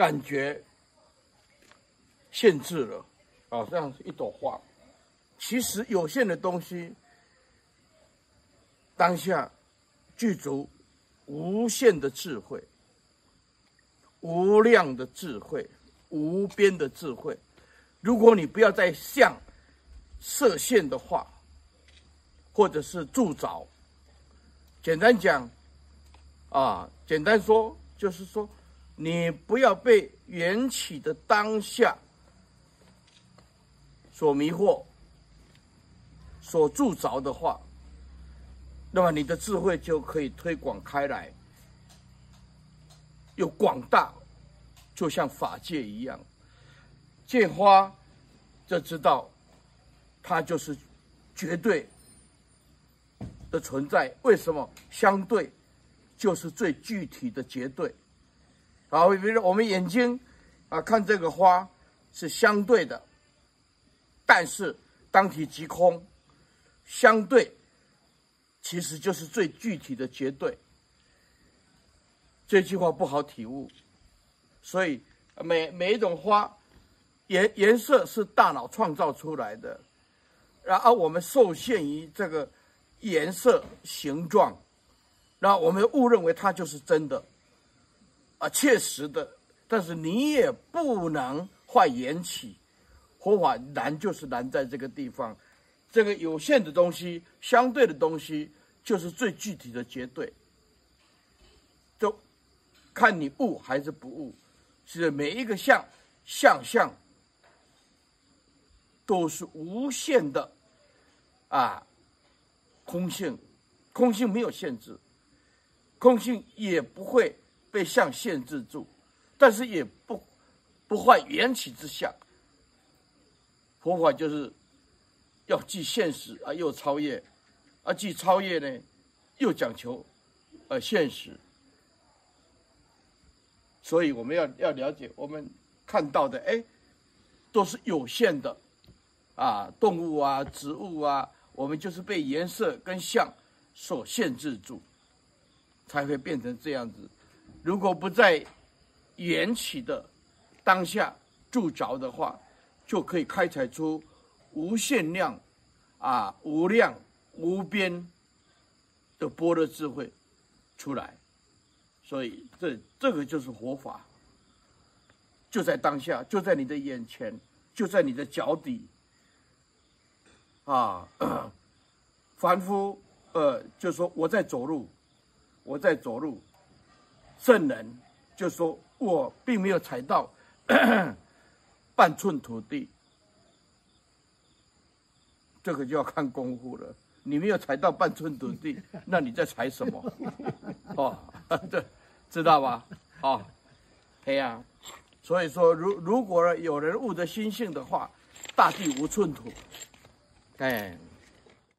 感觉限制了啊，这样一朵花，其实有限的东西，当下具足无限的智慧，无量的智慧，无边的智慧。如果你不要再像设限的话，或者是助找，简单讲，啊，简单说就是说，你不要被缘起的当下所迷惑、所助找的话，那么你的智慧就可以推广开来，有广大，就像法界一样。见花就知道，它就是绝对的存在。为什么？相对就是最具体的绝对。好，比如说我们眼睛啊，看这个花是相对的，但是当体即空，相对其实就是最具体的绝对。这句话不好体悟，所以每每一种花。颜颜色是大脑创造出来的，然后我们受限于这个颜色形状，然后我们误认为它就是真的，啊，确实的。但是你也不能坏缘起，佛法难就是难在这个地方，这个有限的东西，相对的东西就是最具体的绝对，就看你悟还是不悟，是每一个相相相。都是无限的，啊，空性，空性没有限制，空性也不会被相限制住，但是也不不坏缘起之相。佛法就是要既现实啊，又超越，啊，既超越呢，又讲求呃现实。所以我们要要了解，我们看到的哎，都是有限的。啊，动物啊，植物啊，我们就是被颜色跟相所限制住，才会变成这样子。如果不在缘起的当下助着的话，就可以开采出无限量、啊无量无边的般若智慧出来。所以这这个就是佛法，就在当下，就在你的眼前，就在你的脚底。啊，凡夫，呃，就说我在走路，我在走路，圣人就说我并没有踩到 半寸土地，这个就要看功夫了。你没有踩到半寸土地，那你在踩什么？哦，这知道吧？哦，对呀。所以说，如如果有人悟得心性的话，大地无寸土。哎。